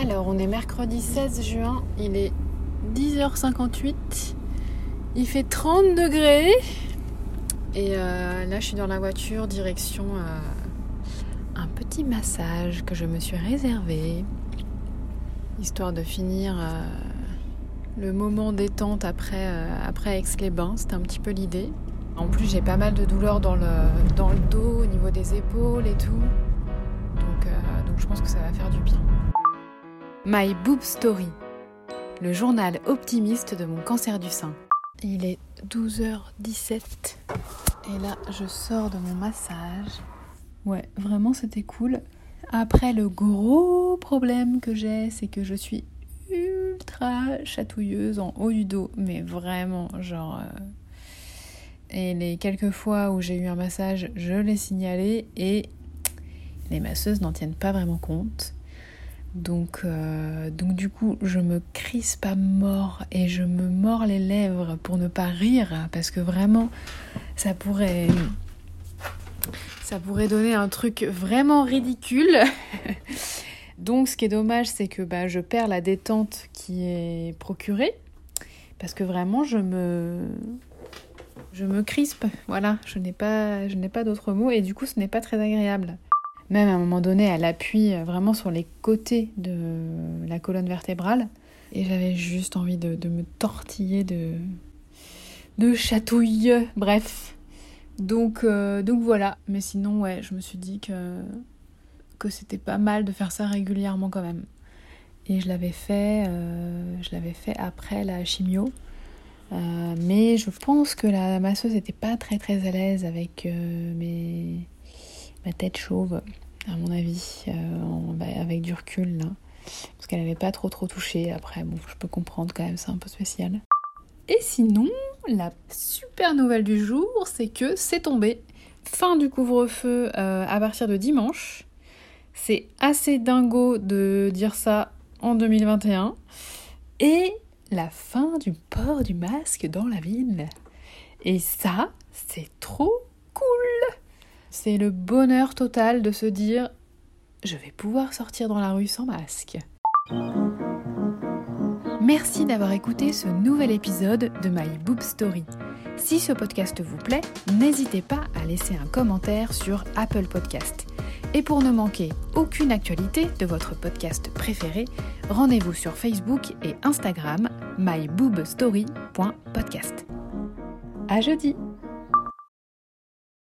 Alors, on est mercredi 16 juin, il est 10h58, il fait 30 degrés. Et euh, là, je suis dans la voiture, direction euh, un petit massage que je me suis réservé, histoire de finir euh, le moment détente après, après Aix-les-Bains. C'était un petit peu l'idée. En plus, j'ai pas mal de douleurs dans le, dos, au niveau des épaules et tout. Donc je pense que ça va faire du bien. My Boob Story, le journal optimiste de mon cancer du sein. Il est 12h17 et là je sors de mon massage. Ouais, vraiment c'était cool. Après le gros problème que j'ai, c'est que je suis ultra chatouilleuse en haut du dos, mais vraiment genre... Euh, et les quelques fois où j'ai eu un massage, je l'ai signalé et les masseuses n'en tiennent pas vraiment compte. Donc, euh, donc du coup, je me crispe à mort et je me mords les lèvres pour ne pas rire parce que vraiment, ça pourrait, ça pourrait donner un truc vraiment ridicule. donc, ce qui est dommage, c'est que bah, je perds la détente qui est procurée parce que vraiment, je me, je me crispe. Voilà, je n'ai pas, je n'ai pas d'autres mots et du coup, ce n'est pas très agréable. Même à un moment donné, elle appuie vraiment sur les côtés de la colonne vertébrale. Et j'avais juste envie de, me tortiller de, de chatouille. Bref. Donc, euh, donc voilà. Mais sinon, ouais, je me suis dit que, que c'était pas mal de faire ça régulièrement quand même. Et je l'avais fait, euh, fait après la chimio. Euh, mais je pense que la masseuse n'était pas très très à l'aise avec mes ma tête chauve, à mon avis, euh, bah, avec du recul. Parce qu'elle n'avait pas trop trop touché. Après, bon, je peux comprendre quand même, c'est un peu spécial. Et sinon, la super nouvelle du jour, c'est que c'est tombé. Fin du couvre-feu euh, à partir de dimanche. C'est assez dingo de dire ça en 2021. Et la fin du port du masque dans la ville. Et ça, c'est trop cool c'est le bonheur total de se dire je vais pouvoir sortir dans la rue sans masque. Merci d'avoir écouté ce nouvel épisode de My Boob Story. Si ce podcast vous plaît, n'hésitez pas à laisser un commentaire sur Apple Podcast. Et pour ne manquer aucune actualité de votre podcast préféré, rendez-vous sur Facebook et Instagram myboobstory.podcast. À jeudi!